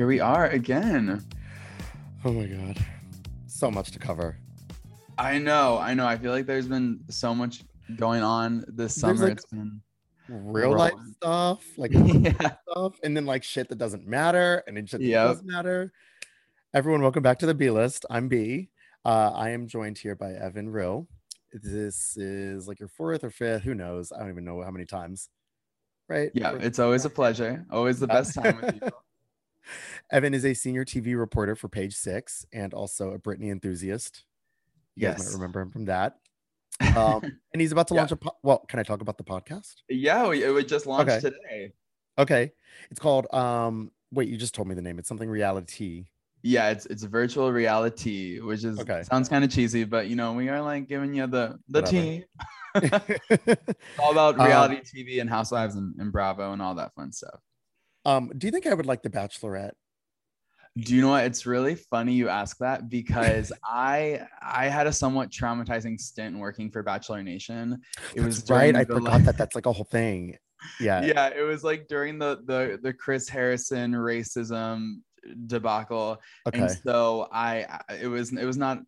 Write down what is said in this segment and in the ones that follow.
Here we are again. Oh my god. So much to cover. I know, I know. I feel like there's been so much going on this summer. like, it's been Real life Rolling. stuff, like yeah. stuff, and then like shit that doesn't matter, and then shit that Yep. does matter. Everyone, welcome back to the B list. I'm B. Uh, I am joined here by Evan Real. This is like your fourth or fifth, who knows? I don't even know how many times. Right? Yeah, it's always a pleasure. Always the best time with you. Evan is a senior TV reporter for Page Six and also a Britney enthusiast. You guys might remember him from that. Um, and he's about to Yeah. launch a po- well. Can I talk about the podcast? Yeah, we, it just launch Okay. today. Okay, it's called. Um, wait, you just told me the name. It's something reality. Yeah, it's it's virtual reality, which is Okay. sounds kind of cheesy, but you know, we are like giving you the the tea. All about Um, reality TV and Housewives and, and Bravo and all that fun stuff. Um, do you think I would like The Bachelorette? Do you know what? It's really funny you ask that because I I had a somewhat traumatizing stint working for Bachelor Nation. It was right. I the, forgot like- that that's like a whole thing. Yeah. yeah it was like during the the the chris harrison racism debacle Okay. and so i I- it was it was not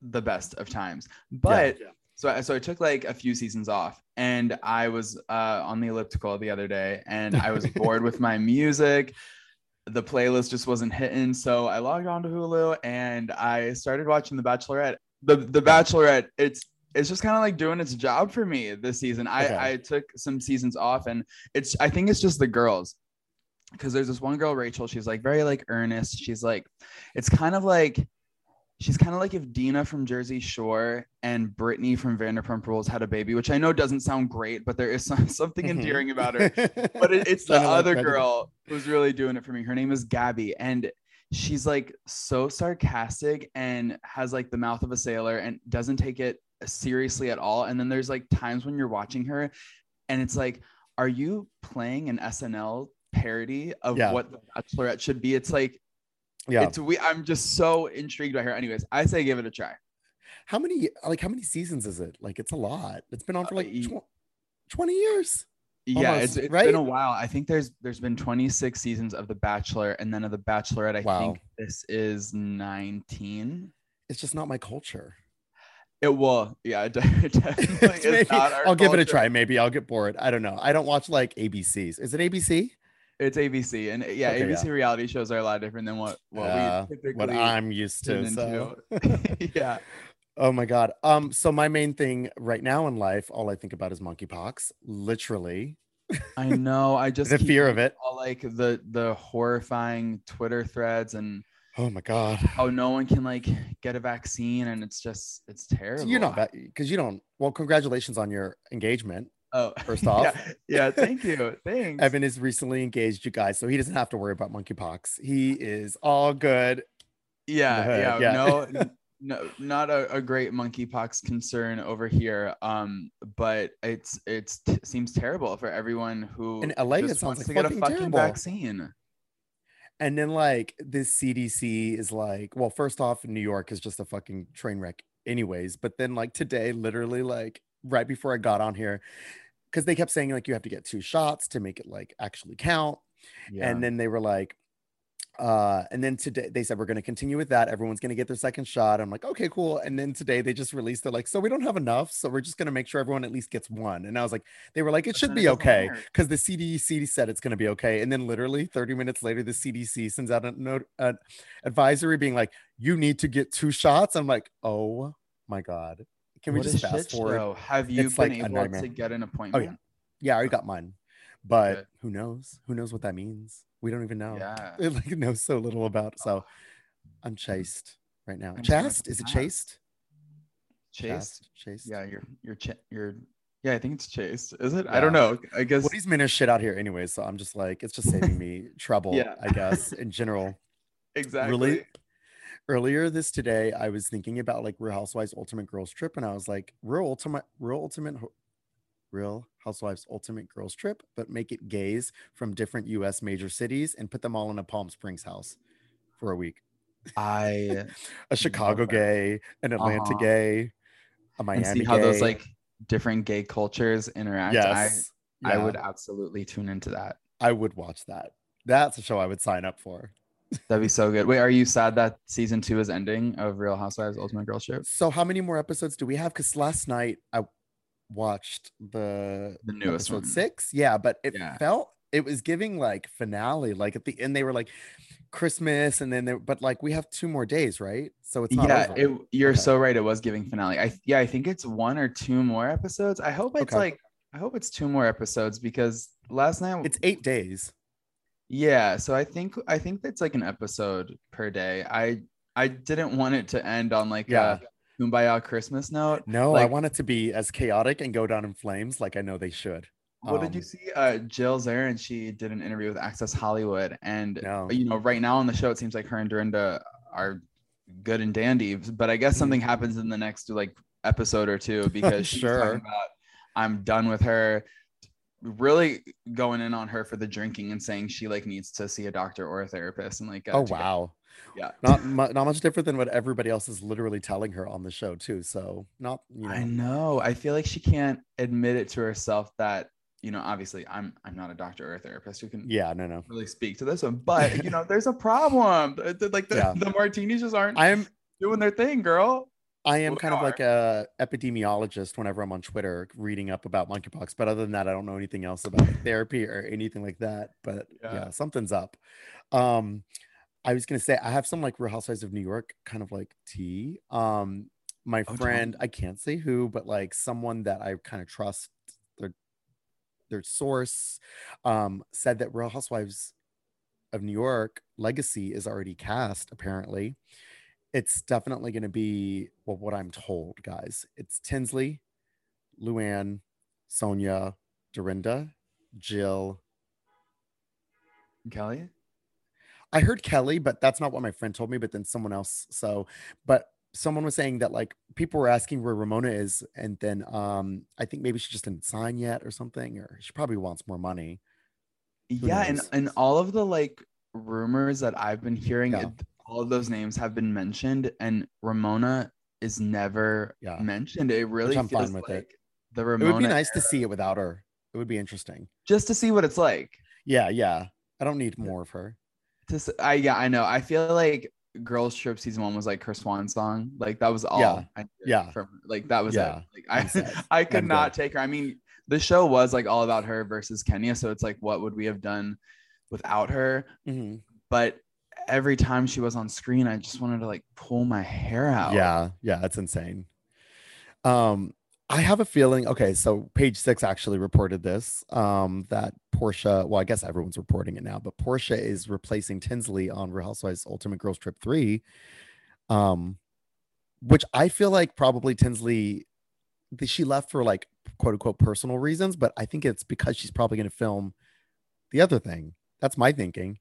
the best of times but so I, so I took like a few seasons off and i was uh on the elliptical the other day and i was bored with my music. The playlist just wasn't hitting so i logged on to hulu and i started watching the bachelorette. The the bachelorette it's it's just kind of like doing its job for me this season. I Okay. i took some seasons off and it's i think it's just the girls because there's this one girl rachel she's like very like earnest. She's like it's kind of like she's kind of like if dina from jersey shore and brittany from vanderpump rules had a baby which i know doesn't sound great but there is some, something Mhm. endearing about her. But it, it's the like other girl who's really doing it for me. Her name is gabby and she's like so sarcastic and has like the mouth of a sailor and doesn't take it seriously at all. And then there's like times when you're watching her and it's like are you playing an snl parody of Yeah. what the bachelorette should be? It's like Yeah. it's we i'm just so intrigued by her anyways i say give it a try how many like how many seasons is it? Like it's a lot. It's been on for like Uh, tw- 20 years. yeah Almost, it's, it's right? been a while i think there's there's been 26 seasons of the bachelor and then of the bachelorette i Wow. think this is 19 It's just not my culture. it will yeah it definitely is Maybe- not our I'll give it a try. Maybe I'll get bored. I don't know. I don't watch like ABCs. Is it ABC? It's abc and yeah Okay, abc yeah. reality shows are a lot different than what what Yeah, we typically What I'm used to. So. yeah Oh my god. Um. So my main thing right now in life, all I think about is monkeypox. Literally, i know i just the fear of it. all like the the horrifying twitter threads and Oh my god. how no one can like get a vaccine and it's just it's terrible So you're not because you don't. Well, congratulations on your engagement. Oh First off. yeah, yeah thank you thanks Evan is recently engaged, you guys, so he doesn't have to worry about monkeypox. He is all good. yeah, yeah yeah. no no not a, a great monkeypox concern over here um but it's it's t- seems terrible for everyone who In LA, it just sounds wants like to get a fucking fucking terrible. vaccine And then like this CDC is like, well, first off, New York is just a fucking train wreck, anyways. But then like today, literally like right before I got on here, because they kept saying like you have to get two shots to make it like actually count. Yeah. And then they were like, uh, and then today they said we're going to continue with that. Everyone's going to get their second shot. I'm like, okay, cool. And then today they just released. They're like, so we don't have enough, so we're just going to make sure everyone at least gets one. And I was like, they were like, it should be okay because the CDC said it's going to be okay. And then literally 30 minutes later, the CDC sends out a note, an advisory being like, you need to get two shots. I'm like, oh my god, can we What just fast forward? Have you It's been like able to get an oh, appointment? Yeah, I already got mine, but Good. who knows? Who knows what that means? We don't even know. Yeah. It like knows so little about. So I'm chased right now. I'm Chast? Is it chased? Chase. Chased. Yeah, you're you're ch- you're yeah, I think it's Chase. Is it? I don't know. I guess Well, men are shit out here anyway, so I'm just like, it's just saving me trouble, Yeah. I guess, in general. exactly. Really? Earlier this today, I was thinking about like Real Housewives Ultimate Girls Trip, and I was like, Real Ultimate, Real Ultimate, Real Housewives Ultimate Girls Trip, but make it gays from different U.S. major cities and put them all in a Palm Springs house for a week. I A Chicago gay, an Atlanta Uh-huh. gay, a Miami and see how those like different gay cultures interact. yes, I I would absolutely tune into that. I would watch that. That's a show I would sign up for. That'd be so good. Wait, are you sad that season two is ending of Real Housewives Ultimate Girl Show? So, how many more episodes do we have? Because last night I watched the The newest one. six. Yeah, but it Yeah. felt it was giving like finale. Like at the end, they were like Christmas, and then they but like we have two more days, right? So it's not yeah, it, you're Okay. so right. It was giving finale. I yeah, I think it's one or two more episodes. I hope it's Okay. like I hope it's two more episodes because last night it's eight days. Yeah. So I think I think that's like an episode per day. I I didn't want it to end on like Yeah. a kumbaya Christmas note. No, I want it to be as chaotic and go down in flames, like I know they should. What did you Um, see? Uh, Jill Zarin, she did an interview with Access Hollywood, and No. you know, right now on the show, it seems like her and Dorinda are good and dandy. But I guess Mhm. something happens in the next like episode or two because she's Sure. talking about I'm done with her. Really going in on her for the drinking and saying she like needs to see a doctor or a therapist and like it Oh wow, yeah. not mu- not much different than what everybody else is literally telling her on the show too. So not you know. I know. I feel like she can't admit it to herself that you know. Obviously, I'm I'm not a doctor or a therapist who can Yeah, no, no. really speak to this one, but you know, there's a problem. Like the, Yeah. the martinis just aren't I am doing their thing, girl. I am kind of like a epidemiologist whenever I'm on Twitter reading up about monkeypox. But other than that, I don't know anything else about therapy or anything like that. But yeah, Yeah. something's up. Um, I was gonna say I have some like Real Housewives of New York kind of like tea. Um, my tell friend, I can't say who, but like someone that I kind of trust their their source, um, said that Real Housewives of New York Legacy is already cast apparently it's definitely going to be well what i'm told guys it's tinsley luann sonja dorinda jill Kelly. i heard kelly but that's not what my friend told me but then someone else so but someone was saying that like people were asking where ramona is and then um i think maybe she just didn't sign yet or something or she probably wants more money Yeah, and and all of the like rumors that I've been hearing, Yeah. it, all of those names have been mentioned, and Ramona is never Yeah. mentioned. It really I'm fine feels with like it. the it would be nice to see it without her it would be interesting just to see what it's like. yeah yeah i don't need more of her To I yeah, I know. I feel like Girls Trip season one was like her swan song. Like that was all. Yeah. I Yeah. From like that was Yeah. it. Like I. I could I'm not good. take her. I mean, the show was like all about her versus Kenya. So it's like, what would we have done without her? Mhm. But every time she was on screen, I just wanted to like pull my hair out. Yeah, yeah, that's insane. Um, I have a feeling. Okay, so page six actually reported this. Um, that Porsha. Well, I guess everyone's reporting it now, but Porsha is replacing Tinsley on Real Housewives Ultimate Girls Trip three. Um, which I feel like probably Tinsley, she left for like quote unquote personal reasons, but I think it's because she's probably going to film the other thing. That's my thinking.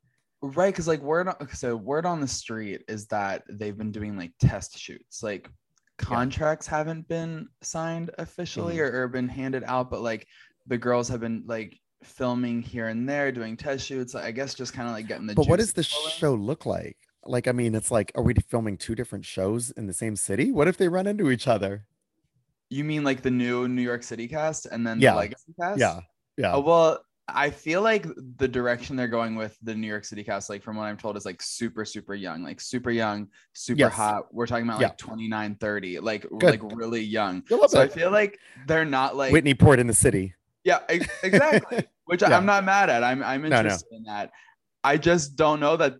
Right. Cause like word on, so word on the street is that they've been doing like test shoots. Like contracts haven't been signed officially Mm-hmm. or, or been handed out, but like the girls have been like filming here and there, doing test shoots. I guess just kind of like getting the But what does the show look like? Like, I mean, it's like, are we filming two different shows in the same city? What if they run into each other? You mean like the new New York City cast and then Yeah. the legacy cast? Yeah, yeah. Oh, well, I feel like the direction they're going with the New York City cast, like from what I'm told, is like super, super young, like super young, super Yes. hot. We're talking about Yeah. like 29, 30, like Good. like really young. So I feel like they're not like Whitney Port in the city. yeah, ex- exactly. Which Yeah. I'm not mad at. I'm I'm No, no. interested in that. I just don't know that.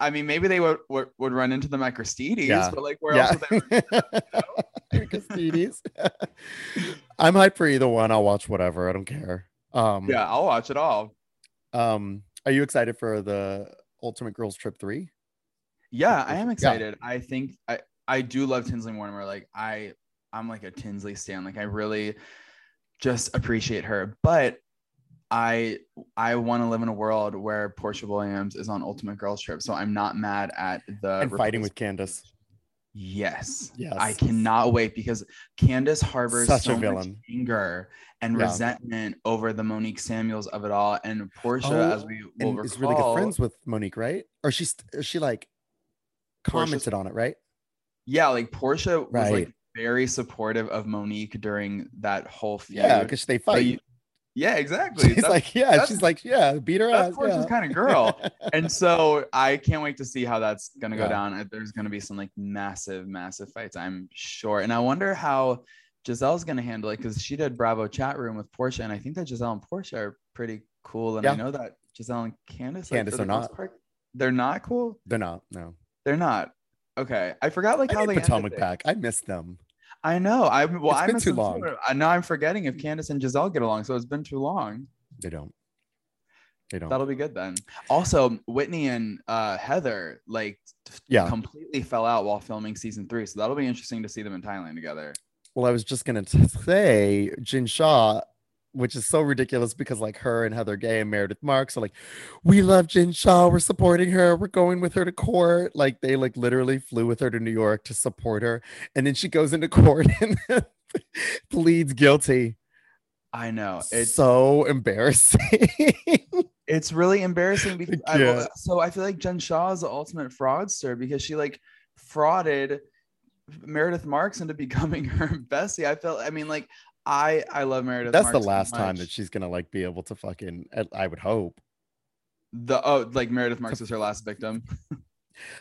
I mean, maybe they would would, would run into the at Christie's, Yeah. but like where else would they? Christie's. I'm hyped for either one. I'll watch whatever. I don't care. Um, yeah, I'll watch it all. Um, are you excited for the Ultimate Girls Trip three? Yeah, I am Yeah. excited. I think I I do love Tinsley Mortimer. Like I I'm like a Tinsley stan. Like I really just appreciate her. But I I want to live in a world where Porsha Williams is on Ultimate Girls Trip. So I'm not mad at the and fighting with. Candace. Yes. Yes. I cannot wait because Candace harbors Such a so much anger and Yeah. resentment over the Monique Samuels of it all. And Porsha, Oh, as we will And recall, is really good friends with Monique, right? Or she's she like Porsha's- commented on it, right? yeah, like Porsha was like very supportive of Monique during that whole feud. Yeah, because they fight. Yeah, exactly. she's That's- like, yeah, she's like, yeah, beat her that's ass. Porsha's yeah. kind of girl. and so I can't wait to see how that's gonna go Yeah. down. There's gonna be some like massive, massive fights, I'm sure. And I wonder how Gizelle's gonna handle it because she did Bravo chat room with Porsha, and I think that Gizelle and Porsha are pretty cool. And I know that Gizelle and Candace, like, Candace for are not. part, they're not cool. They're not. No. They're not. Okay, I forgot like I how they Potomac it. back. I miss them. I know. I well, It's I been too long. I know I'm forgetting if Candace and Gizelle get along, so it's been too long. They don't. They don't. That'll be good then. Also, Whitney and uh, Heather like Yeah. completely fell out while filming season three, so that'll be interesting to see them in Thailand together. Well, I was just gonna say Jen Shah, which is so ridiculous because like her and Heather Gay and Meredith Marks are like, we love Jen Shah, we're supporting her, we're going with her to court. Like they like literally flew with her to New York to support her, and then she goes into court and pleads guilty. I know it's so embarrassing. it's really embarrassing because I, Yeah. so I feel like Jen Shah is the ultimate fraudster because she like frauded Meredith Marks into becoming her bestie. I felt I mean like I I love Meredith. That's the Marks so last time that she's gonna like be able to fucking. I- would hope. the oh like Meredith Marks is her last victim.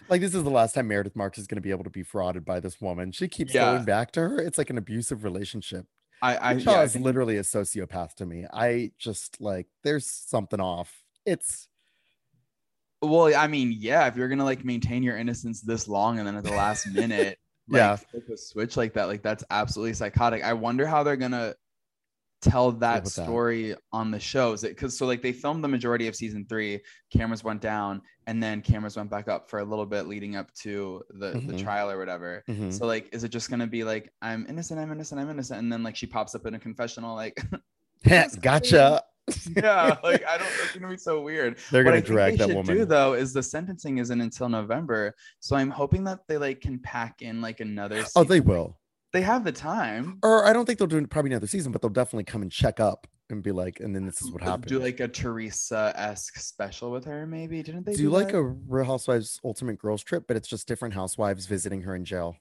Like this is the last time Meredith Marks is gonna be able to be frauded by this woman. She keeps Yeah. going back to her. It's like an abusive relationship. I I, yeah, I is think- literally a sociopath to me. I just like there's something off. It's Well, I mean, yeah, if you're gonna like maintain your innocence this long and then at the last minute, like, Yeah. flip a switch like that, like that's absolutely psychotic. I wonder how they're gonna tell that with that. story on the shows because so like they filmed the majority of season three cameras went down and then cameras went back up for a little bit leading up to the the Mhm. trial or whatever Mhm. so like is it just gonna be like i'm innocent i'm innocent i'm innocent and then like she pops up in a confessional like gotcha. Yeah like i don't it's gonna be so weird They're gonna think drag that woman. do though is the sentencing isn't until November, so I'm hoping that they like can pack in like another. oh, they will. They have the time. Or I don't think they'll do probably another season, but they'll definitely come and check up and be like, and then this is what happened. Do like a Teresa esque special with her, maybe? Didn't they do do, like that? a Real Housewives Ultimate Girls Trip, but it's just different housewives visiting her in jail.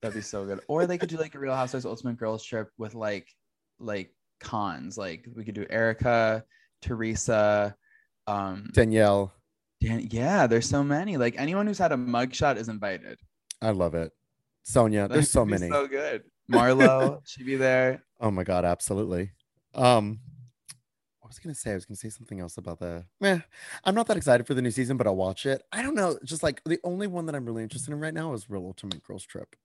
That'd be so good. Or they could do like a Real Housewives Ultimate Girls trip with like like cons. Like we could do Erica, Teresa, um, Danielle, Dan- yeah. There's so many. Like anyone who's had a mugshot is invited. I love it. Sonia, there's so many. So good. Marlo, she'd be there. Oh my god, absolutely. Um I was gonna say I was gonna say something else about the eh, I'm not that excited for the new season, but I'll watch it. I don't know. Just like the only one that I'm really interested in right now is Real Ultimate Girls Trip.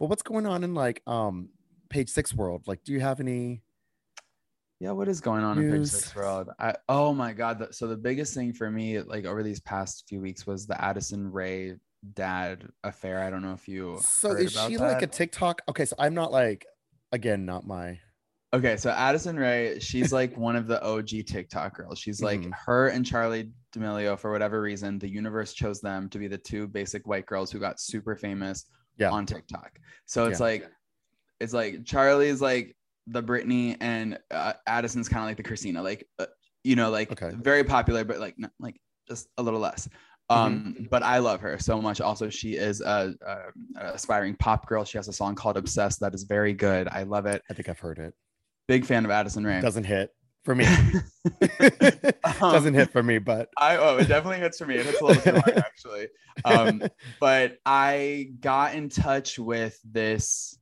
But what's going on in like um page six world? Like, do you have any Yeah, what is going on in Page Six World? I oh my god! so the biggest thing for me, like over these past few weeks, was the Addison Rae dad affair. I don't know if you so is she like a. TikTok? Okay, so I'm not like again, not my Okay, so Addison Rae, she's like one of the OG TikTok girls. She's like Mhm. her and Charli D'Amelio, for whatever reason, the universe chose them to be the two basic white girls who got super famous Yeah. on TikTok. So it's Yeah. like, it's like Charli's like the Britney and uh, Addison's kind of like the Christina, like, uh, you know, like Okay. very popular, but like, not, like just a little less. Mm-hmm. Um, but I love her so much. Also, she is a, a, a aspiring pop girl. She has a song called "Obsessed" that is very good. I love it I think I've heard it. big fan of Addison Rae. Doesn't hit. for me. Doesn't hit for me, but I oh it definitely hits for me. It hits a little too hard actually. Um, but I got in touch with this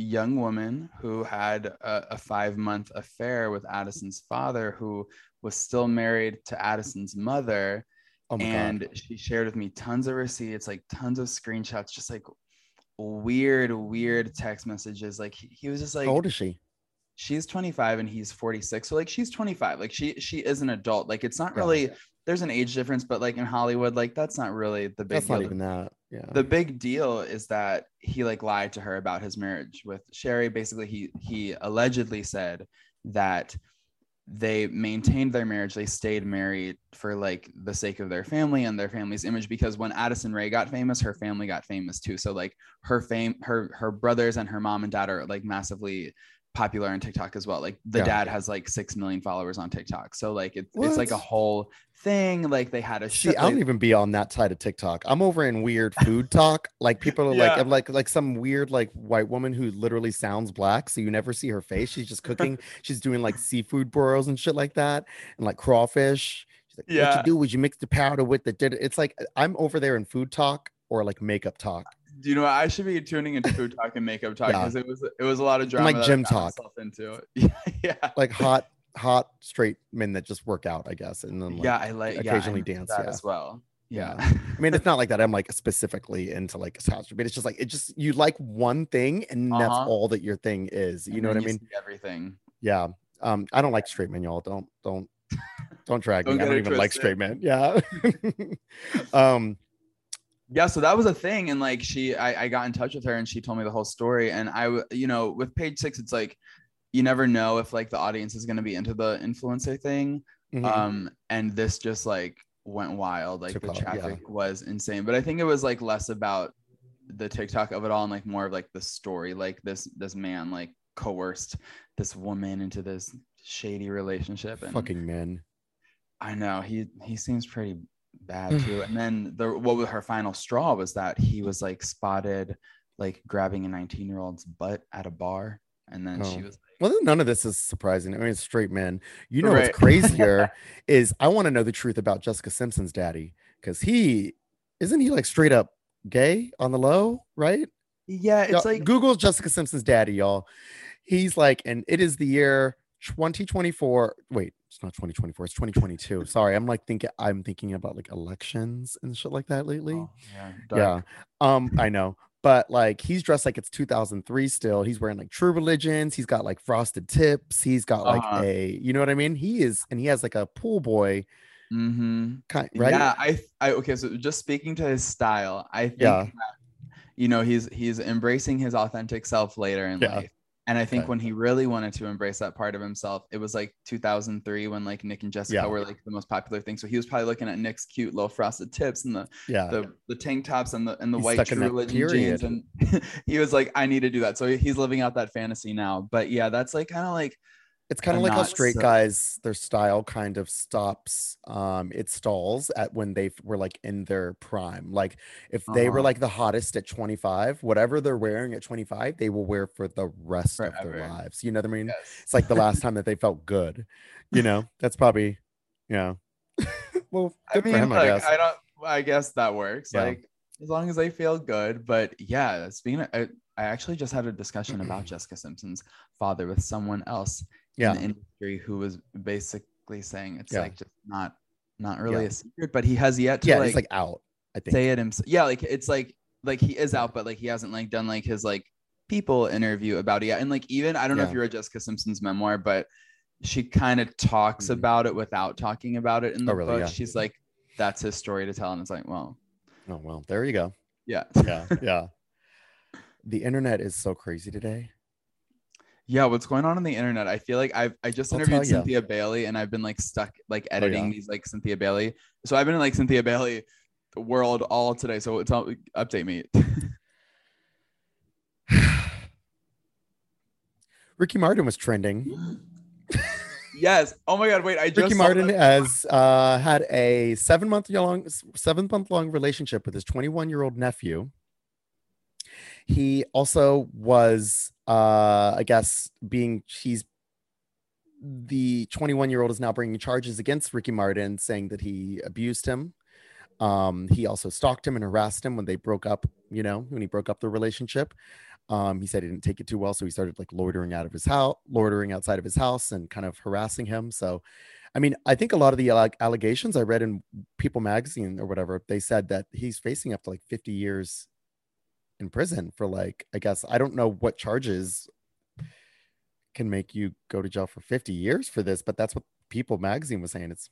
young woman who had a, a five month affair with Addison's father, who was still married to Addison's mother. oh and god. she shared with me tons of receipts, like tons of screenshots, just like weird, weird text messages. Like he, he was just like How old is she? she's 25 and he's 46 so like she's 25 like she she is an adult like it's not Yeah. really there's an age difference but like in hollywood like that's not really the big That's deal not even that. Yeah. the big deal is that he like lied to her about his marriage with sheri. Basically he he allegedly said that they maintained their marriage. They stayed married for like the sake of their family and their family's image because when addison rae got famous her family got famous too. So like her fame her her brothers and her mom and dad are like massively popular on tiktok as well like the Yeah. dad has like six million followers on tiktok so like it's it's like a whole thing like they had a See, shit I don't even be on that side of TikTok. I'm over in weird food talk. Like people are like, I'm like like some weird like white woman who literally sounds black, so you never see her face. She's just cooking. She's doing like seafood burrows and shit like that, and like crawfish. She's like, what you do is you mix the powder with the. did- It's like I'm over there in food talk or like makeup talk. Do you know what? I should be tuning into food talk and makeup talk Yeah. because it was it was a lot of drama. like I gym talk. into. Yeah, yeah, like hot hot straight men that just work out, I guess, and then like, yeah. I like yeah, occasionally I'm dance, that yeah. as well. Yeah. Yeah, I mean, it's not like that. I'm like specifically into like a house, but it's just like it just you like one thing, and that's Uh-huh. all that your thing is. You And know what I mean? Everything. Yeah. Um, I don't like straight men, y'all. Don't don't don't drag Don't me. I don't even like straight men. Yeah. um, Yeah, so that was a thing, and like she, I, I got in touch with her, and she told me the whole story, and i you know, with page six, it's like you never know if like the audience is going to be into the influencer thing, mhm. um and this just like went wild like Took the off, yeah. traffic was insane but i think it was like less about the tiktok of it all and like more of like the story like this this man like coerced this woman into this shady relationship and fucking men. i know he he seems pretty bad mm. too and then the what was her final straw was that he was like spotted like grabbing a 19 year old's butt at a bar and then she Oh. was Well, none of this is surprising. I mean, it's straight men. You know Right. what's crazier is I want to know the truth about Jessica Simpson's daddy because he isn't he like straight up gay on the low, right? yeah it's Y'all- like Google Jessica Simpson's daddy, y'all. He's like, and it is the year 2024. Wait, it's not 2024, it's 2022. Sorry, I'm like thinking I'm thinking about like elections and shit like that lately. oh, yeah, yeah. Um, I know. But like he's dressed like it's 2003 still. He's wearing like true religions. He's got like frosted tips. He's got like Uh-huh. a, you know what I mean? He is, and he has like a pool boy mm-hmm kind, right? Yeah, I, I okay. So just speaking to his style, I think Yeah. that, you know he's he's embracing his authentic self later in Yeah. life, and I think Okay. when he really wanted to embrace that part of himself, it was like 2003 when like Nick and Jessica Yeah. were like the most popular thing. So he was probably looking at Nick's cute little frosted tips and the Yeah. the, the tank tops and the and the He's white true religion jeans, and he was like, I need to do that. So he's living out that fantasy now. But yeah, that's like kind of like it's kind of like how straight so- guys their style kind of stops um it stalls at when they were like in their prime like if they were Uh-huh. like the hottest at 25 whatever they're wearing at 25 they will wear for the rest of their lives you know what i mean yes. it's like the last time that they felt good you know that's probably yeah well I mean, him i guess I don't. I guess that works. Yeah. Like as long as they feel good. But yeah, speaking, of, I, I actually just had a discussion about Jessica Simpson's father with someone else yeah in the industry who was basically saying it's Yeah. like just not not really Yeah. a secret, but he has yet to yeah like, it's like out i think say it himself. Yeah, like it's like like he is out, but like he hasn't like done like his like people interview about it yet. And like even I don't know if you read Jessica Simpson's memoir, but she kind of talks Mhm. about it without talking about it in the Oh, really? book. She's like, that's his story to tell. And it's like, well, oh well there you go yeah. yeah yeah the internet is so crazy today Yeah, what's going on on the internet? I feel like I've I just I'll interviewed. Cynthia Bailey and I've been like stuck like editing Oh, yeah? these like Cynthia Bailey. So I've been in like Cynthia Bailey world all today. So tell update me. ricky martin was trending yes. Oh my god, wait, I just Ricky Martin that- has uh, had a seven month long seven month long relationship with his 21 year old nephew. He also was, uh, I guess, being he's the 21 year old is now bringing charges against Ricky Martin, saying that he abused him. Um, he also stalked him and harassed him when they broke up, you know, when he broke up the relationship. Um, he said he didn't take it too well, so he started like loitering out of his house, loitering outside of his house, and kind of harassing him. So, I mean, I think a lot of the like allegations I read in People Magazine or whatever, they said that he's facing up to like 50 years in prison for like, I guess I don't know what charges can make you go to jail for 50 years for this, but that's what People magazine was saying. It's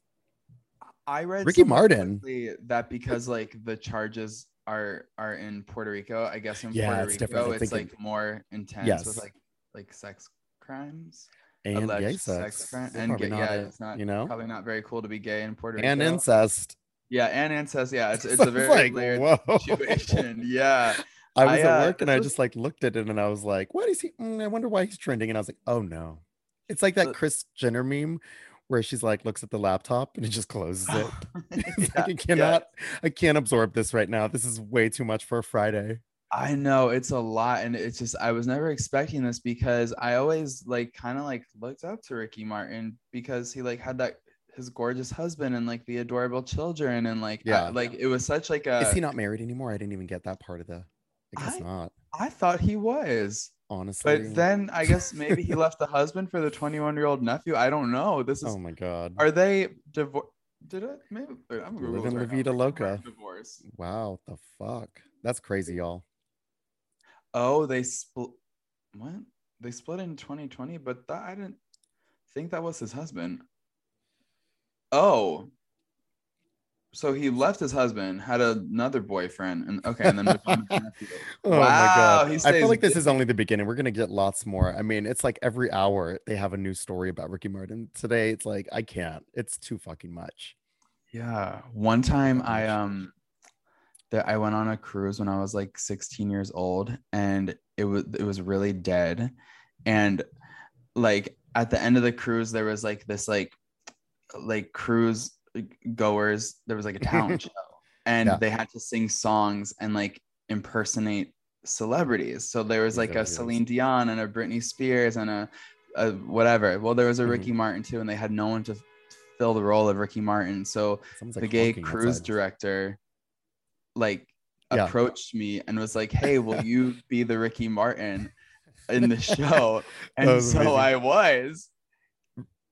I read Ricky Martin that because like the charges are are in Puerto Rico, I guess in yeah, Puerto it's Rico it's, it's like more intense yes. with like like sex crimes. And gay sex. sex crime. And gay, yeah, a, it's not you know probably not very cool to be gay in Puerto Rico. And incest. Yeah, and incest. Yeah, it's it's So a very like, layered whoa. situation. Yeah. I was I, at uh, work and I just like looked at it and I was like, what is he? mm, I wonder why he's trending. And I was like, oh no. It's like that Kris Jenner meme where she's like looks at the laptop and it just closes it. Yeah, like, I cannot, I can't absorb this right now. This is way too much for a Friday. I know it's a lot, and it's just I was never expecting this because I always like kind of like looked up to Ricky Martin because he like had that his gorgeous husband and like the adorable children and like I- Yeah. like it was such like a is he not married anymore? I didn't even get that part of the. I guess I- not. I thought he was, Honestly. but then I guess maybe he left the husband for the 21 year old nephew. I don't know. This is oh my god. are they divorced? Did it? Maybe I'm Living right La now. Vida Loca. Divorce. Wow. The fuck. That's crazy, y'all. Oh, they split. What? They split in 2020, but that I didn't think that was his husband. Oh. So he left his husband, had another boyfriend, and okay, and then moved on to the nephew. Oh my Wow, god. I feel like this is only the beginning. We're gonna get lots more. I mean, it's like every hour they have a new story about Ricky Martin. Today it's like I can't. It's too fucking much. Yeah. One time I um that I went on a cruise when I was like 16 years old and it was it was really dead. And like at the end of the cruise, there was like this like like cruise goers, there was like a talent show and Yeah. they had to sing songs and like impersonate celebrities. So there was like a. Celine Dion and a Britney Spears and a, a whatever. Well, there was a Mhm. Ricky Martin too, and they had no one to fill the role of Ricky Martin. So Someone's like the gay cruise director like approached me and was like, "Hey, will you be the Ricky Martin in the show?" And so amazing. I was.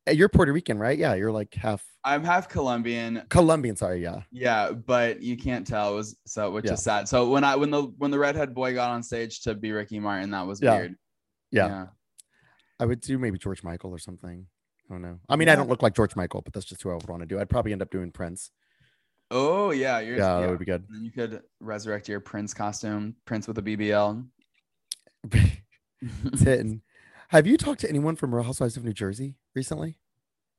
Hey, You're Puerto Rican, right? Yeah, you're like half I'm half Colombian. Colombian. Sorry, yeah. Yeah, but you can't tell. It was so which Yeah. is sad. So when I when the when the redhead boy got on stage to be Ricky Martin, that was Yeah. weird. Yeah. Yeah. I would do maybe George Michael or something. I don't know. I mean, I don't look like George Michael, but that's just who I would want to do. I'd probably end up doing Prince. Oh yeah, you're Yeah, yeah. that would be good. And then you could resurrect your Prince costume, Prince with a BBL. it's hitting. Have you talked to anyone from Real Housewives of New Jersey recently?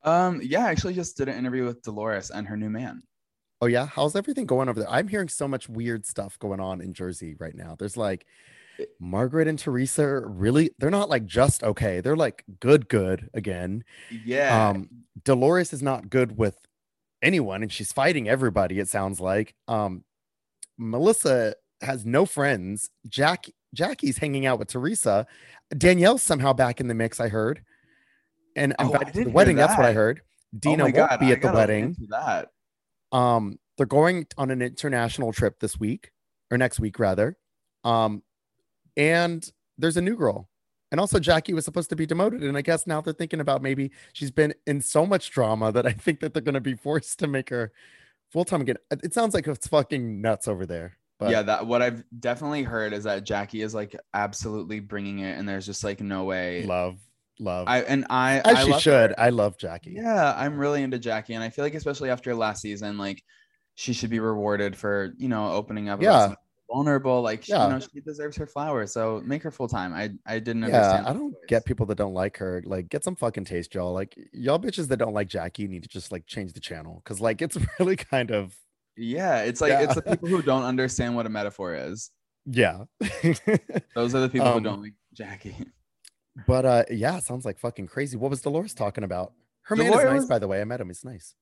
um, yeah, I actually just did an interview with Dolores and her new man. Oh yeah, how's everything going over there? I'm hearing so much weird stuff going on in Jersey right now. There's like Margaret and Teresa really they're not like just okay. They're like good good again. Yeah. Um Dolores is not good with anyone and she's fighting everybody it sounds like. Um Melissa has no friends. Jack Jackie's hanging out with Teresa. Danielle's somehow back in the mix, I heard. And Oh, invited to the wedding. That's what I heard. Oh Dina my won't God, be at the wedding. That. Um, they're going on an international trip this week or next week rather. Um, and there's a new girl. And also Jackie was supposed to be demoted. And I guess now they're thinking about maybe she's been in so much drama that I think that they're gonna be forced to make her full time again. It it sounds like it's fucking nuts over there. But yeah, that what I've definitely heard is that Jackie is like absolutely bringing it, and there's just like no way. love, love. I and I As I she should. her. I love Jackie. Yeah, I'm really into Jackie, and I feel like especially after last season, like she should be rewarded for you know opening up. Yeah. vulnerable. Like she, Yeah. you know, she deserves her flowers. So make her full time. I I didn't Yeah, understand. I don't get people that don't like her. Like, get some fucking taste, y'all. Like, y'all bitches that don't like Jackie need to just like change the channel because, like, it's really kind of Yeah, it's like Yeah. it's the people who don't understand what a metaphor is. yeah. Those are the people Um, who don't like Jackie. But uh, yeah, it sounds like fucking crazy. What was Dolores talking about? Her man is Dolores nice, by the way. I met him. He's nice.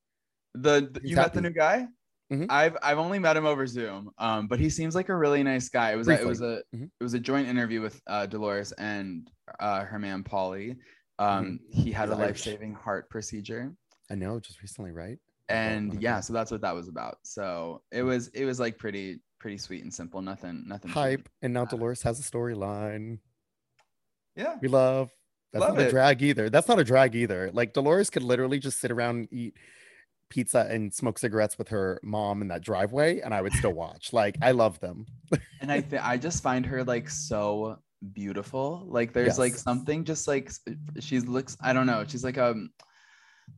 The, the- He's you met the new guy? Mhm. I've I've only met him over Zoom, um, but he seems like a really nice guy. It was a, it was a Mhm. it was a joint interview with uh, Dolores and uh, her man Paulie, Um, he had a He's Irish. life-saving heart procedure. I know, just recently, right? and yeah so that's what that was about so it was it was like pretty pretty sweet and simple nothing nothing Hype. And now Dolores has a storyline. Yeah We love. That's Love not a it. drag either. That's not a drag either. Like Dolores could literally just sit around and eat pizza and smoke cigarettes with her mom in that driveway, and I would still watch. Like I love them. and i th- i just find her like so beautiful like there's like something just like she looks i don't know she's like a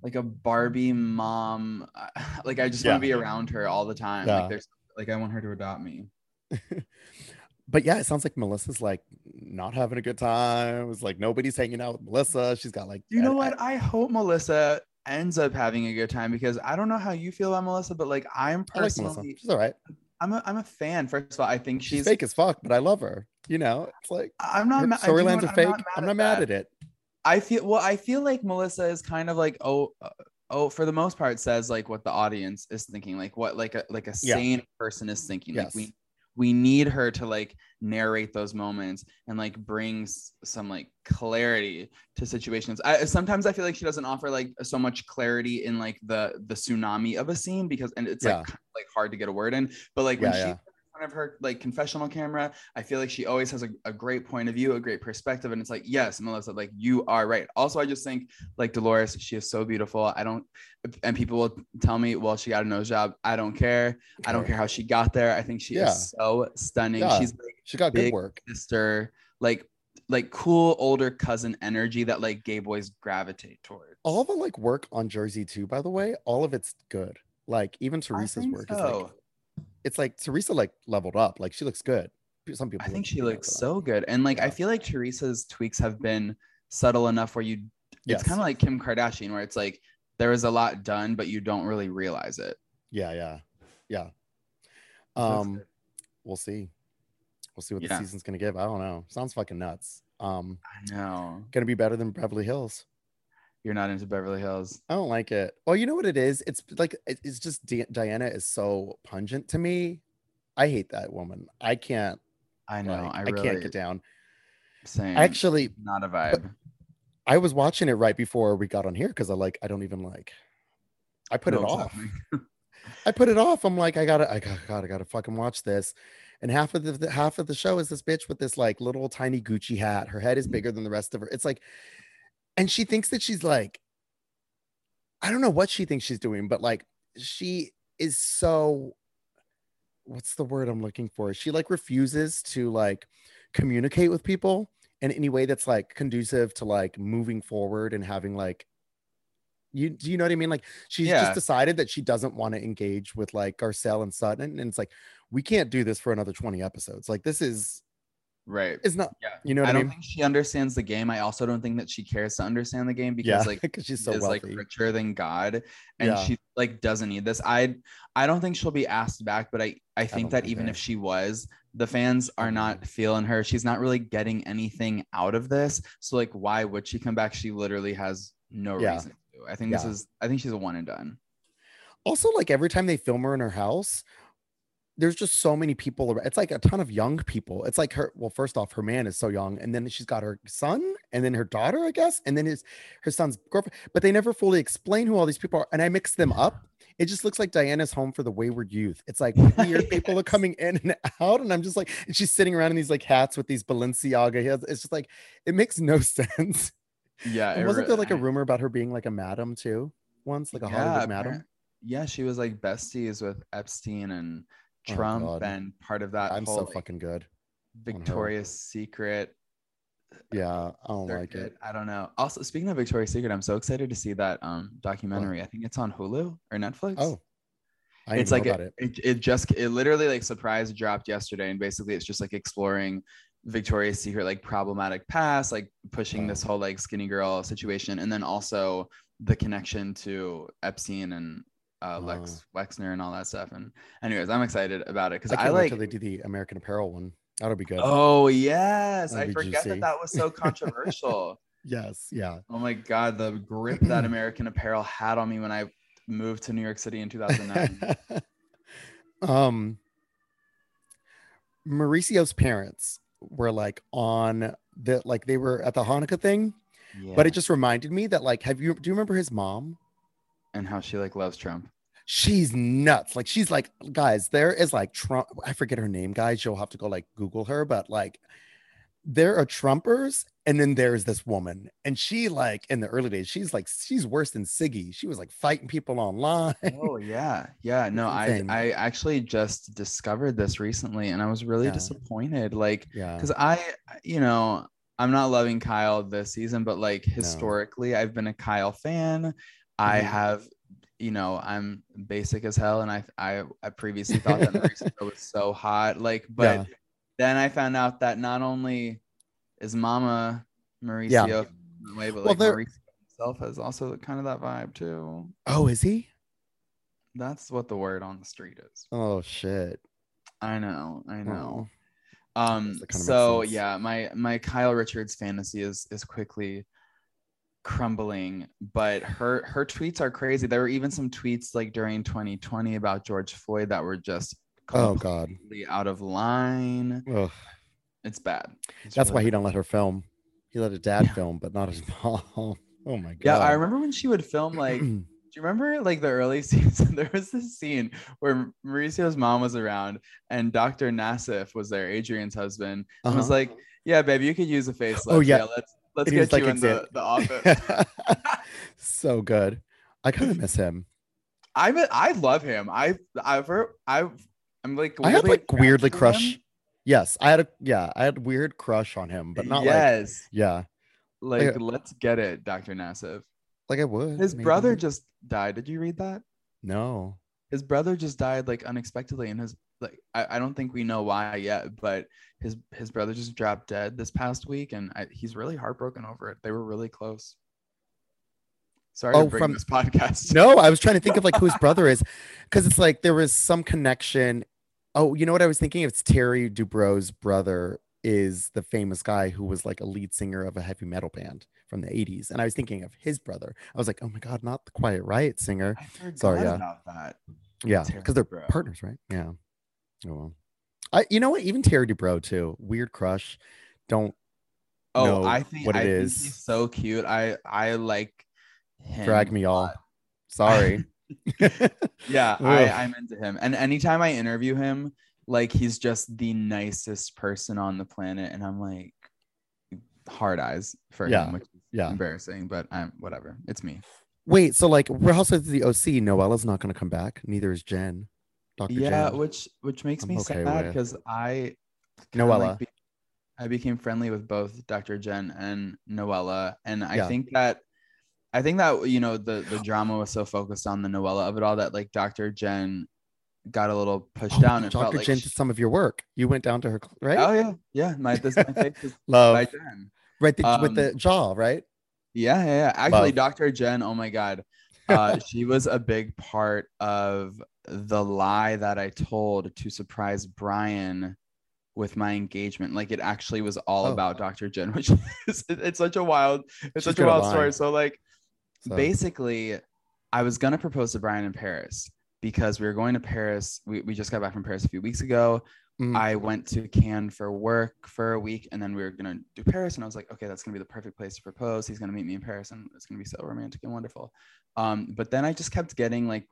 like a barbie mom like i just want to be around her all the time Yeah. like there's like i want her to adopt me but yeah, it sounds like Melissa's like not having a good time. It's like nobody's hanging out with Melissa. She's got like you know I- what i hope melissa ends up having a good time because i don't know how you feel about melissa but like i'm I, I like personally. She's all right. I'm a, I'm a fan. First of all, I think She's, she's. fake as fuck, but I love her. You know, it's like I'm not. ma- storylines are fake. I'm not mad that. at it. I feel well. I feel like Melissa is kind of like oh, uh, oh, for the most part, says like what the audience is thinking, like what like a like a Yeah. sane person is thinking. Like we we need her to like narrate those moments and like bring some like clarity to situations. I sometimes I feel like she doesn't offer like so much clarity in like the the tsunami of a scene because and it's Yeah. like kind of, like hard to get a word in. But like Yeah, when she yeah. in front of her like confessional camera, I feel like she always has a, a great point of view, a great perspective. And it's like, yes, Melissa, like you are right. Also, I just think like Dolores, she is so beautiful. I don't, and people will tell me, well, she got a nose job. I don't care. I don't care how she got there. I think she Yeah. is so stunning. Yeah. She's like She got good work. sister, like like cool older cousin energy that like gay boys gravitate towards. All the like work on Jersey too, by the way, all of it's good. Like even Teresa's work is like so. It's like Teresa like leveled up. Like she looks good. Some people I think she looks so good. And like I feel like Teresa's tweaks have been subtle enough where you Yes. it's kind of like Kim Kardashian where it's like there is a lot done, but you don't really realize it. Yeah, yeah, yeah. Um, we'll see. We'll see what the season's gonna give. I don't know. Sounds fucking nuts. Um, I know. gonna be better than Beverly Hills. You're not into Beverly Hills. I don't like it. Well, you know what it is? It's like it's just Di- Diana is so pungent to me. I hate that woman. I can't. I know. like, I I can't get down. same. Actually, not a vibe. I was watching it right before we got on here because I like I don't even like. I put know it off. I put it off. I'm like, I gotta, I gotta, gotta, gotta fucking watch this. And half of the, the half of the show is this bitch with this like little tiny Gucci hat. Her head is mm. bigger than the rest of her. It's like, and she thinks that she's like, I don't know what she thinks she's doing, but like she is so. What's the word I'm looking for? She like refuses to like communicate with people in any way that's like conducive to like moving forward and having like you do you know what I mean? Like she's Yeah. just decided that she doesn't want to engage with like Garcelle and Sutton. And it's like, we can't do this for another 20 episodes. Like this is right. It's not Yeah. you know what I I, don't think she understands the game. I also don't think that she cares to understand the game because Yeah, like because she's she so is like richer than God and Yeah. she like doesn't need this. I I don't think she'll be asked back, but I I think don't that even either. if she was, the fans are don't mm-hmm. feeling her. She's not really getting anything out of this. So like why would she come back? She literally has no Yeah. reason to. I think this is I think she's a one and done. also like every time they film her in her house there's just so many people around. it's like a ton of young people it's like her well first off her man is so young and then she's got her son and then her daughter i guess and then his her son's girlfriend but they never fully explain who all these people are and i mix them up it just looks like diana's home for the wayward youth it's like weird people are coming in and out and i'm just like and she's sitting around in these like hats with these balenciaga it's just like it makes no sense Yeah. and wasn't re- there like a rumor about her being like a madam too once like a hollywood madam Yeah, she was like besties with Epstein and Trump God. and part of that i'm whole so like, fucking good Victoria's Secret. Yeah, I don't like it. I don't know. Also, speaking of Victoria's Secret, I'm so excited to see that um documentary. I think it's on Hulu or Netflix. Oh, I it's like know a- about it. it, it just it literally like surprise dropped yesterday, and basically it's just like exploring Victoria's Secret like problematic past, like pushing this Oh. whole like skinny girl situation, and then also the connection to Epstein and uh, Lex Wexner and all that stuff. And anyways, I'm excited about it because I I, like. they do the American Apparel one. That'll be good. Oh yes, That'd I forget juicy. that that was so controversial. Yes, yeah. oh my god, the grip that American Apparel had on me when I moved to New York City in 2009. um, Mauricio's parents were like on the like they were at the Hanukkah thing, Yeah. But it just reminded me that like, have you do you remember his mom? And how she like loves Trump. She's nuts. Like she's like, guys, there is like Trump. I forget her name, guys. You'll have to go like Google her, but like there are Trumpers, and then there's this woman, and she like in the early days, she's like she's worse than Siggy. She was like fighting people online. Oh yeah, yeah. No, I. I actually just discovered this recently, and I was really Yeah. disappointed. Like, yeah. because I, you know, I'm not loving Kyle this season, but like historically, I've been a Kyle fan. I Mhm. have, you know, I'm basic as hell, and I I, I previously thought that Mauricio was so hot. Like, but Yeah. then I found out that not only is Mama Mauricio that way, but Well, like Mauricio himself has also kind of that vibe too. Oh, is he? That's what the word on the street is. Oh shit. I know, I know. Oh. Um, so yeah, my my Kyle Richards fantasy is is quickly crumbling, but her her tweets are crazy. There were even some tweets like during 2020 about George Floyd that were just Oh god. out of line. Ugh. It's bad. It's That's why really he don't let her film. He let a dad Yeah. film, but not his mom. Oh my god. Yeah, I remember when she would film like Do you remember like the early season? There was this scene where Mauricio's mom was around and Dr. Nassif was there, Adrienne's husband, and was Uh-huh. like, Yeah, babe, you could use a facelift. Oh, yeah. let's let's And he was get you like, in the, the office. so good. I kind of miss him. I mean, I love him. I I've heard, I've I'm like I had like weirdly crush. him. Yes, I had a yeah, I had weird crush on him, but not like yeah, like, like- uh, let's get it, Dr. Nassif. like I would. His brother just died. Did you read that? no. his brother just died like unexpectedly and his like I, I don't think we know why yet but his his brother just dropped dead this past week and I, he's really heartbroken over it they were really close sorry Oh, to bring from- this podcast No, I was trying to think of like who his brother is, because it's like there was some connection. Oh, you know what I was thinking? It's Terry Dubrow's brother is the famous guy who was like a lead singer of a heavy metal band from the 80s. And I was thinking of his brother. I was like, oh my God, not the Quiet Riot singer. Sorry, yeah. about that Yeah, because they're partners, right? Yeah. Oh well. I you know what? Even Terry Dubrow too. Weird crush. Don't oh i think what it I think he's so cute i i like him drag me all. Sorry. yeah I, i'm into him and anytime i interview him like he's just the nicest person on the planet and i'm like hard eyes for Yeah, him which is yeah. embarrassing but i'm whatever it's me Wait, so like Housewives of the OC, Noella's not going to come back. Neither is Jen. Dr. yeah which which makes I'm me okay sad because i kinda, like, Noella. be- i became friendly with both dr jen and noella and i Yeah. think that i think that you know the the drama was so focused on the noella of it all that like dr jen got a little pushed Oh, down and Dr. felt like Jen she- did some of your work. You went down to her, right? oh yeah yeah my this my face is Love. right the, with Um, the jaw, right? Yeah, yeah, yeah. Actually, Love. Dr. Jen, oh my God. Uh, she was a big part of the lie that I told to surprise Brian with my engagement. Like it actually was all Oh. about Dr. Jen, which is it's such a wild, it's She's such a wild lying. story. So like So, basically, I was gonna propose to Brian in Paris because we were going to Paris. We, we just got back from Paris a few weeks ago. mm, I went to Cannes for work for a week, and then we were gonna do Paris. And I was like, okay, that's gonna be the perfect place to propose. He's gonna meet me in Paris, and it's gonna be so romantic and wonderful. Um, but then I just kept getting like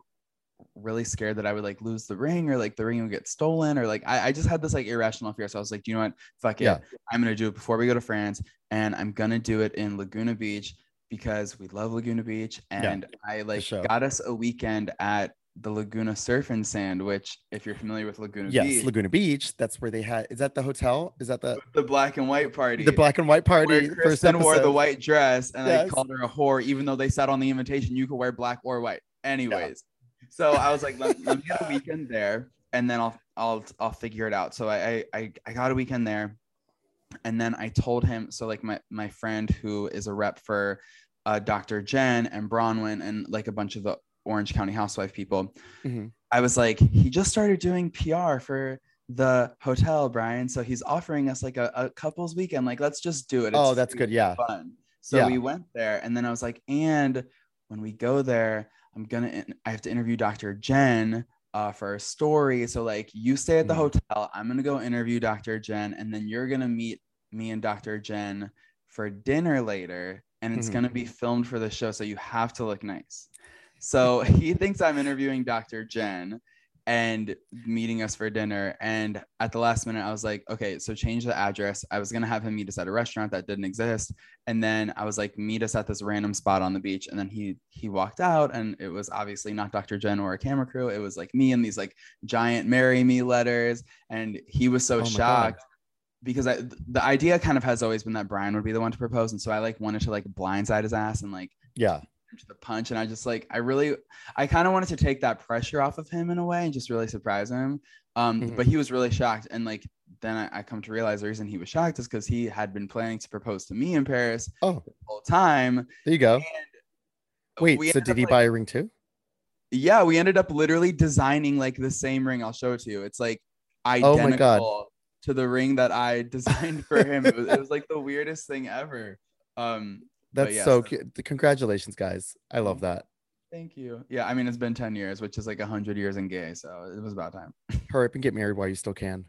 really scared that I would like lose the ring or like the ring would get stolen or like I, I just had this like irrational fear. So I was like, you know what? Fuck it. Yeah. I'm gonna do it before we go to France, and I'm gonna do it in Laguna Beach because we love Laguna Beach. Yeah, And I like sure. got us a weekend at the Laguna Surf and Sand, which if you're familiar with Laguna yes, Beach, Laguna Beach. That's where they had. Is that the hotel? Is that the the black and white party. the black and white party? where first Kristen wore the white dress and Yes. I called her a whore, even though they said on the invitation you could wear black or white. Anyways, so I was like, let, let me get a weekend there, and then I'll I'll I'll figure it out. So I I I got a weekend there, and then I told him. So like my my friend who is a rep for uh, Dr. Jen and Braunwyn and like a bunch of the Orange County housewife people. Mhm. I was like, he just started doing PR for the hotel, Brian. So he's offering us like a, a couples weekend. Like, let's just do it. Oh, that's good. Yeah. Fun. So Yeah. we went there, and then I was like, and when we go there, I'm gonna, in- I have to interview Dr. Jen uh, for a story. So like, you stay at the Mhm. hotel. I'm gonna go interview Dr. Jen, and then you're gonna meet me and Dr. Jen for dinner later. and it's Mhm. going to be filmed for the show. So you have to look nice. So he thinks I'm interviewing Dr. Jen and meeting us for dinner. And at the last minute, I was like, okay, so change the address. I was going to have him meet us at a restaurant that didn't exist. And then I was like, meet us at this random spot on the beach. And then he he walked out and it was obviously not Dr. Jen or a camera crew. It was like me and these like giant marry me letters. And he was so Oh my God. shocked because I the idea kind of has always been that Brian would be the one to propose. And so I like wanted to like blindside his ass and like Yeah. To the punch. And I just like I really I kind of wanted to take that pressure off of him in a way and just really surprise him. Um, Mhm. but he was really shocked. And like then I, I come to realize the reason he was shocked is because he had been planning to propose to me in Paris Oh, the whole time. there you go. And Wait, so did he like- buy a ring too? Yeah, we ended up literally designing like the same ring. I'll show it to you. It's like Oh my God. identical to the ring that I designed for him. it, was, it was like the weirdest thing ever. Um, That's so cute. Congratulations, guys. I love that. Thank you. Yeah, I mean it's been 10 years, which is like 100 years in gay, so it was about time. Hurry up and get married while you still can.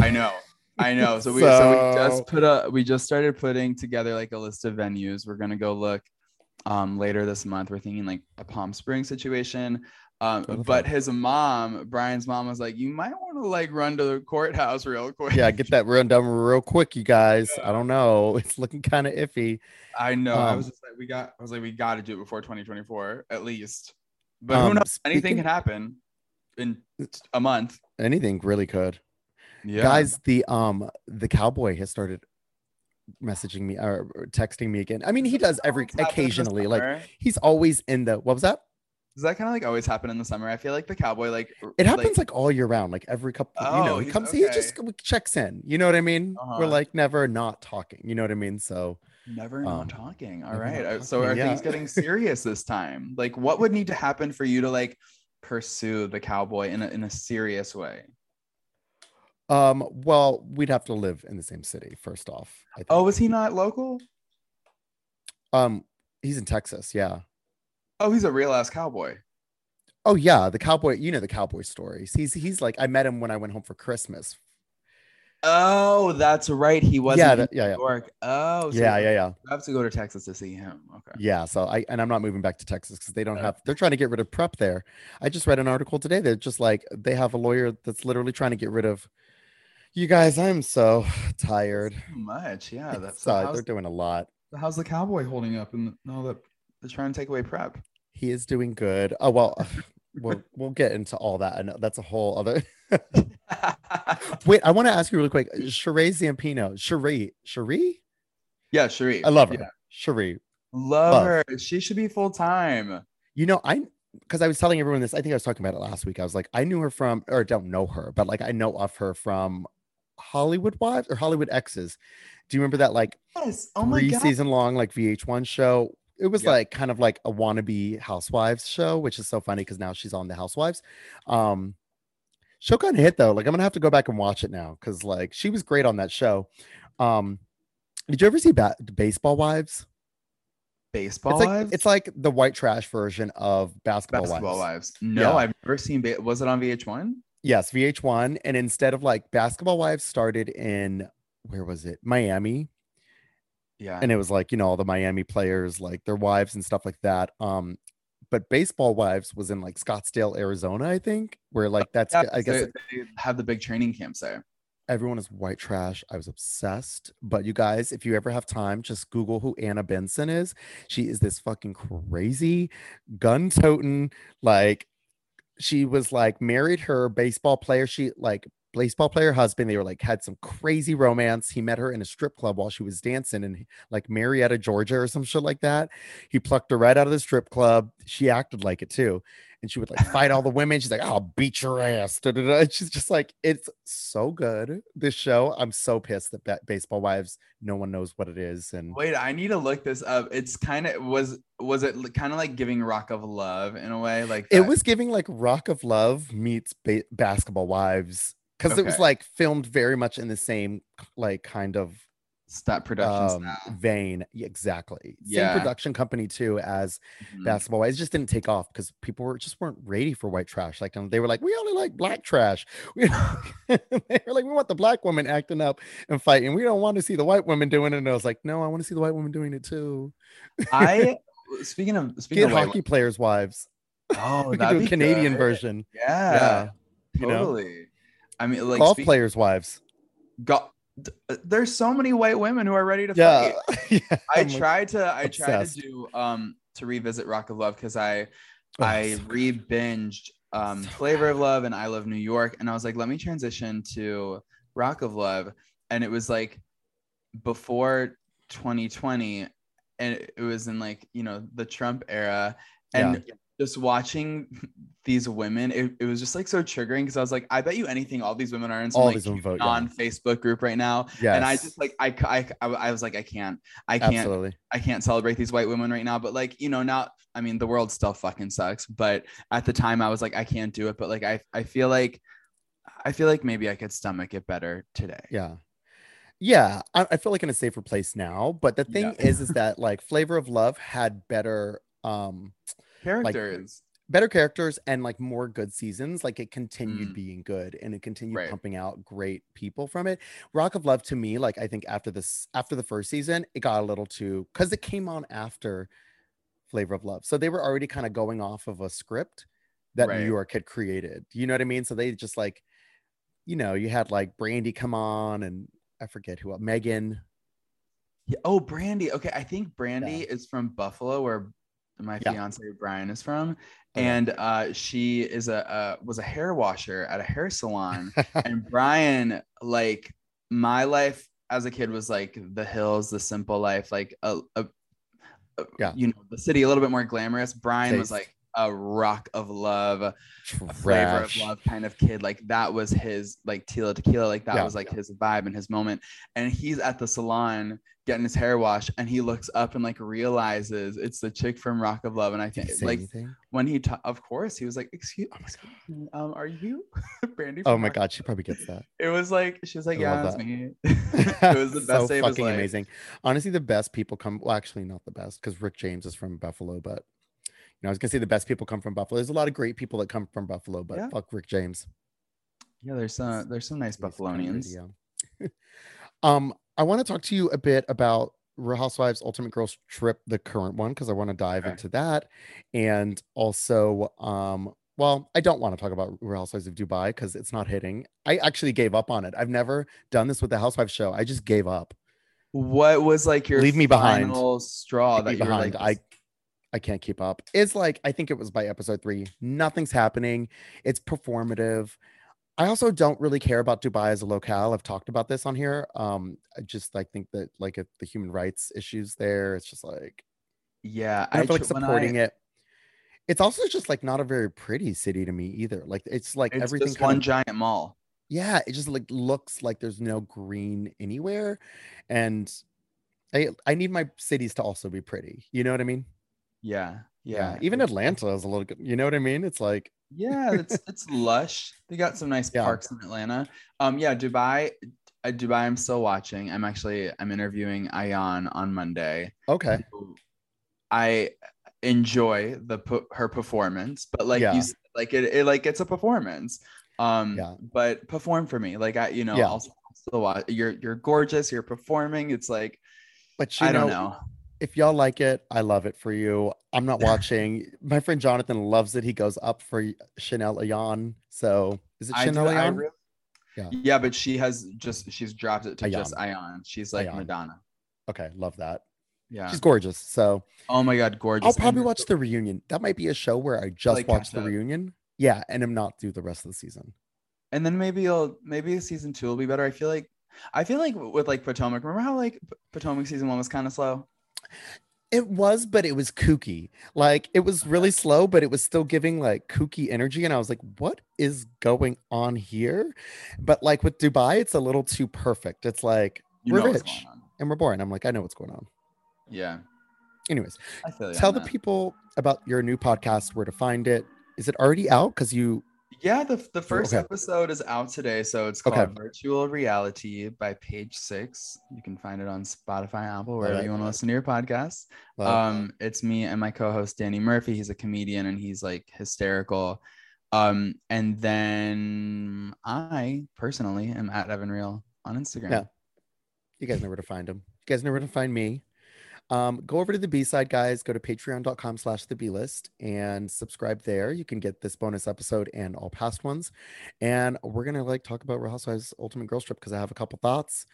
I know. I know. So we so, we just put a we just started putting together like a list of venues. We're gonna go look um later this month. We're thinking like a Palm Springs situation. Um, but his mom, Brian's mom, was like, "You might want to like run to the courthouse real quick." Yeah, get that run done real quick, you guys. I don't know. It's looking kind of iffy. I know. I Um, was just like, we got. I was like, we got to do it before 2024 at least. But Um, who knows? Anything can happen in a month. Anything really could. Yeah, Guys, the um the cowboy has started messaging me or texting me again. I mean, he does every Always happen in the occasionally. Like he's always in the what was that? Does that kind of like always happen in the summer? I feel like the cowboy like It happens like, all year round, like every couple, you know, Oh, he comes, he just checks in. You know what I mean? We're Uh-huh. like never not talking. You know what I mean? So never um, not talking. All right. never right. not uh, So are yeah. things getting serious this time? Like, what would need to happen for you to like pursue the cowboy in a in a serious way? um, well, we'd have to live in the same city first off. I think. Oh, is he not local? um, he's in Texas, yeah. Oh, he's a real ass cowboy. Oh yeah, the cowboy. You know the cowboy stories. He's he's like I met him when I went home for Christmas. Oh, that's right. He was Yeah, that- yeah, New yeah. York. Oh, so yeah, yeah, yeah, have to go to Texas to see him. Okay. yeah. So I and I'm not moving back to Texas because they don't have. They're trying to get rid of prep there. I just read an article today. They're just like they have a lawyer that's literally trying to get rid of. You guys, I'm so tired. Too much. Yeah. That's so uh, they're doing a lot. how's the cowboy holding up and all that they're trying to take away prep? He is doing good. Oh well, we'll we'll get into all that. I know that's a whole other. Wait, I want to ask you really quick. Sheree Zampino, Sheree, Sheree, yeah, Sheree. I love her. Yeah. Sheree, Love, Love. her. She should be full time. You know, I because I was telling everyone this. I think I was talking about it last week. I was like, I knew her from, or don't know her, but like I know of her from Hollywood Wives or Hollywood Exes. Do you remember that like Yes. Oh my three god. season long like VH1 show? It was Yep. like kind of like a wannabe Housewives show, which is so funny because now she's on the Housewives. Um, show kind of hit though. Like I'm gonna have to go back and watch it now because like she was great on that show. Um, did you ever see ba- Baseball Wives? Baseball it's like wives. it's like the white trash version of Basketball, basketball Wives. wives. No, Yeah. I've never seen. Ba- was it on VH1? Yes, VH1. And instead of like Basketball Wives started in where was it? Miami. Yeah. And it was like, you know, all the Miami players, like their wives and stuff like that. Um, but Baseball Wives was in like Scottsdale, Arizona, I think, where like that's Yeah, I guess they, they have the big training camps there. everyone is white trash. I was obsessed. But you guys, if you ever have time, just Google who Anna Benson is. She is this fucking crazy gun toting, like she was like married her baseball player. She like baseball player husband. They were like had some crazy romance. He met her in a strip club while she was dancing in like Marietta, Georgia, or some shit like that. He plucked her right out of the strip club. She acted like it too. And she would like fight all the women. She's like, I'll beat your ass. Da, da, da. And She's just like, it's so good. This show, I'm so pissed that Ba- Baseball Wives, no one knows what it is. And Wait, I need to look this up. It's kind of was was it kind of like giving Rock of Love in a way? Like it was giving like Rock of Love meets ba- Basketball Wives because it was like filmed very much in the same like kind of that production um, vein. Yeah, exactly. Yeah. Same production company too as Mhm. Basketball. It just didn't take off because people were just weren't ready for white trash. Like they were like, we only like black trash. We, they were like, we want the black woman acting up and fighting. We don't want to see the white women doing it. And I was like, no, I want to see the white women doing it too. I speaking of speaking Get of white hockey players' wives. Oh, we that'd do a Canadian good. version. Yeah, Yeah, you know? I mean, like Golf speak- players' wives. go- there's so many white women who are ready to Yeah. fight. yeah. I I'm like, tried to I tried obsessed. to do um to revisit Rock of Love because I oh, I so re-binged um So Flavor of Love and I Love New York and I was like let me transition to Rock of Love and it was like before 2020 and it was in like you know the Trump era and just watching these women it, it was just like so triggering because I was like I bet you anything all these women are in some All like vote, yeah. non Facebook group right now and I just like I, I I I was like I can't I can't absolutely. I can't celebrate these white women right now. But like, you know, now I mean the world still fucking sucks. But at the time I was like, I can't do it. But like I I feel like I feel like maybe I could stomach it better today. Yeah. Yeah. I, I feel like in a safer place now. But the thing Yeah. is, is that like Flavor of Love had better um Characters. better characters and like more good seasons. Like it continued Mm. being good and it continued Right. pumping out great people from it. Rock of Love to me, like I think after this after the first season, it got a little too because it came on after Flavor of Love. So they were already kind of going off of a script that Right. New York had created. You know what I mean? So they just like, you know, you had like Brandy come on and I forget who else, Megan. Yeah. Oh, Brandy. Okay. I think Brandy is from Buffalo, where my Yeah. fiance Brian is from. Okay. And uh, she is a uh, was a hair washer at a hair salon. and Brian, like my life as a kid was like the hills, the simple life, like a, a, a- Yeah. you know, the city a little bit more glamorous. Brian was like a rock of love, flavor of love kind of kid. Like that was his like Tila Tequila, like that Yeah. was like his vibe and his moment. And he's at the salon getting his hair washed and he looks up and like realizes it's the chick from Rock of Love. And I think like anything? when he ta- of course he was like, excuse, Oh my excuse me, um, are you Brandy? Oh my Rock god, she probably gets that. it was like she was like, I "Yeah, it's me." it was the best so day of his fucking amazing. Honestly, the best people come. Well, actually, not the best because Rick James is from Buffalo, but know, I was gonna say the best people come from Buffalo. There's a lot of great people that come from Buffalo, but Yeah. fuck Rick James. Yeah, there's some there's some nice Buffalonians. yeah. um, I want to talk to you a bit about Real Housewives Ultimate Girls Trip, the current one, because I want to dive Okay. into that, and also, um, well, I don't want to talk about Real Housewives of Dubai because it's not hitting. I actually gave up on it. I've never done this with the Housewives show. I just gave up. What was like your Leave me behind. final straw Leave that you behind. like, I I can't keep up. It's like I think it was by episode three. Nothing's happening. It's performative. I also don't really care about Dubai as a locale. I've talked about this on here. Um, I just like think that like if the human rights issues there, it's just like yeah, I don't feel like supporting I- it. It's also just like not a very pretty city to me either. Like it's like It's everything just one of giant mall. yeah, it just like looks like there's no green anywhere. And I I need my cities to also be pretty. You know what I mean? Yeah, Yeah. yeah. Even Atlanta is a little good. You know what I mean? It's like Yeah, it's it's lush. They got some nice Yeah. parks in Atlanta. Um, yeah, Dubai. Uh, Dubai, I'm still watching. I'm actually I'm interviewing Ayan on Monday. okay. I enjoy the her performance, but like Yeah. you said, like it, it like it's a performance. Um, Yeah. but perform for me, like I, you know, Yeah. also still watch. You're you're gorgeous. You're performing. It's like But you I know, don't know. If y'all like it, I love it for you. I'm not watching. My friend Jonathan loves it. He goes up for Chanel Ayan. So is it I Chanel I Ayan? re- Yeah. yeah, but she has just she's dropped it to Ayan. just Ayan. She's like Ayan. Madonna. okay, love that. Yeah. She's gorgeous. So oh my god, gorgeous. I'll probably watch the reunion. That might be a show where I just Like watch the up. reunion. Yeah, and I'm not do the rest of the season. and then maybe you'll maybe season two will be better. I feel like I feel like with like Potomac. Remember how like Potomac season one was kind of slow. It was, but it was kooky. Like it was really uh-huh. slow, but it was still giving like kooky energy. And I was like, what is going on here? But like with Dubai, it's a little too perfect. It's like You we're rich and we're boring. I'm like, I know what's going on. Yeah, Anyways, I feel you tell the people about your new podcast, where to find it. Is it already out? Because you Yeah, the, the first okay. episode is out today. So it's called Okay. Virtual Reality by Page Six. You can find it on Spotify, Apple, wherever it. you want to listen to your podcast. Um, it's me and my co-host Danny Murphy. He's a comedian and he's like hysterical. Um, and then I personally am at Evan Real on Instagram. Yeah. You guys know where to find them. You guys know where to find me. Um, go over to the B side, guys. Go to patreon.com slash the B list and subscribe there. You can get this bonus episode and all past ones. And we're gonna like talk about Real Housewives Ultimate Girl Trip because I have a couple thoughts.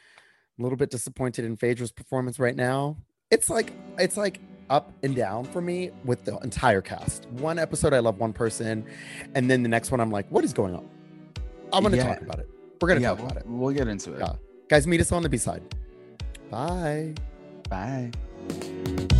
I'm a little bit disappointed in Phaedra's performance right now. It's like it's like up and down for me with the entire cast. One episode I love one person, and then the next one I'm like, what is going on? I'm gonna Yeah. talk about it. We're gonna yeah, talk we'll, about it. we'll get into it. Yeah. Guys, meet us on the B side. Bye. Bye. Bye.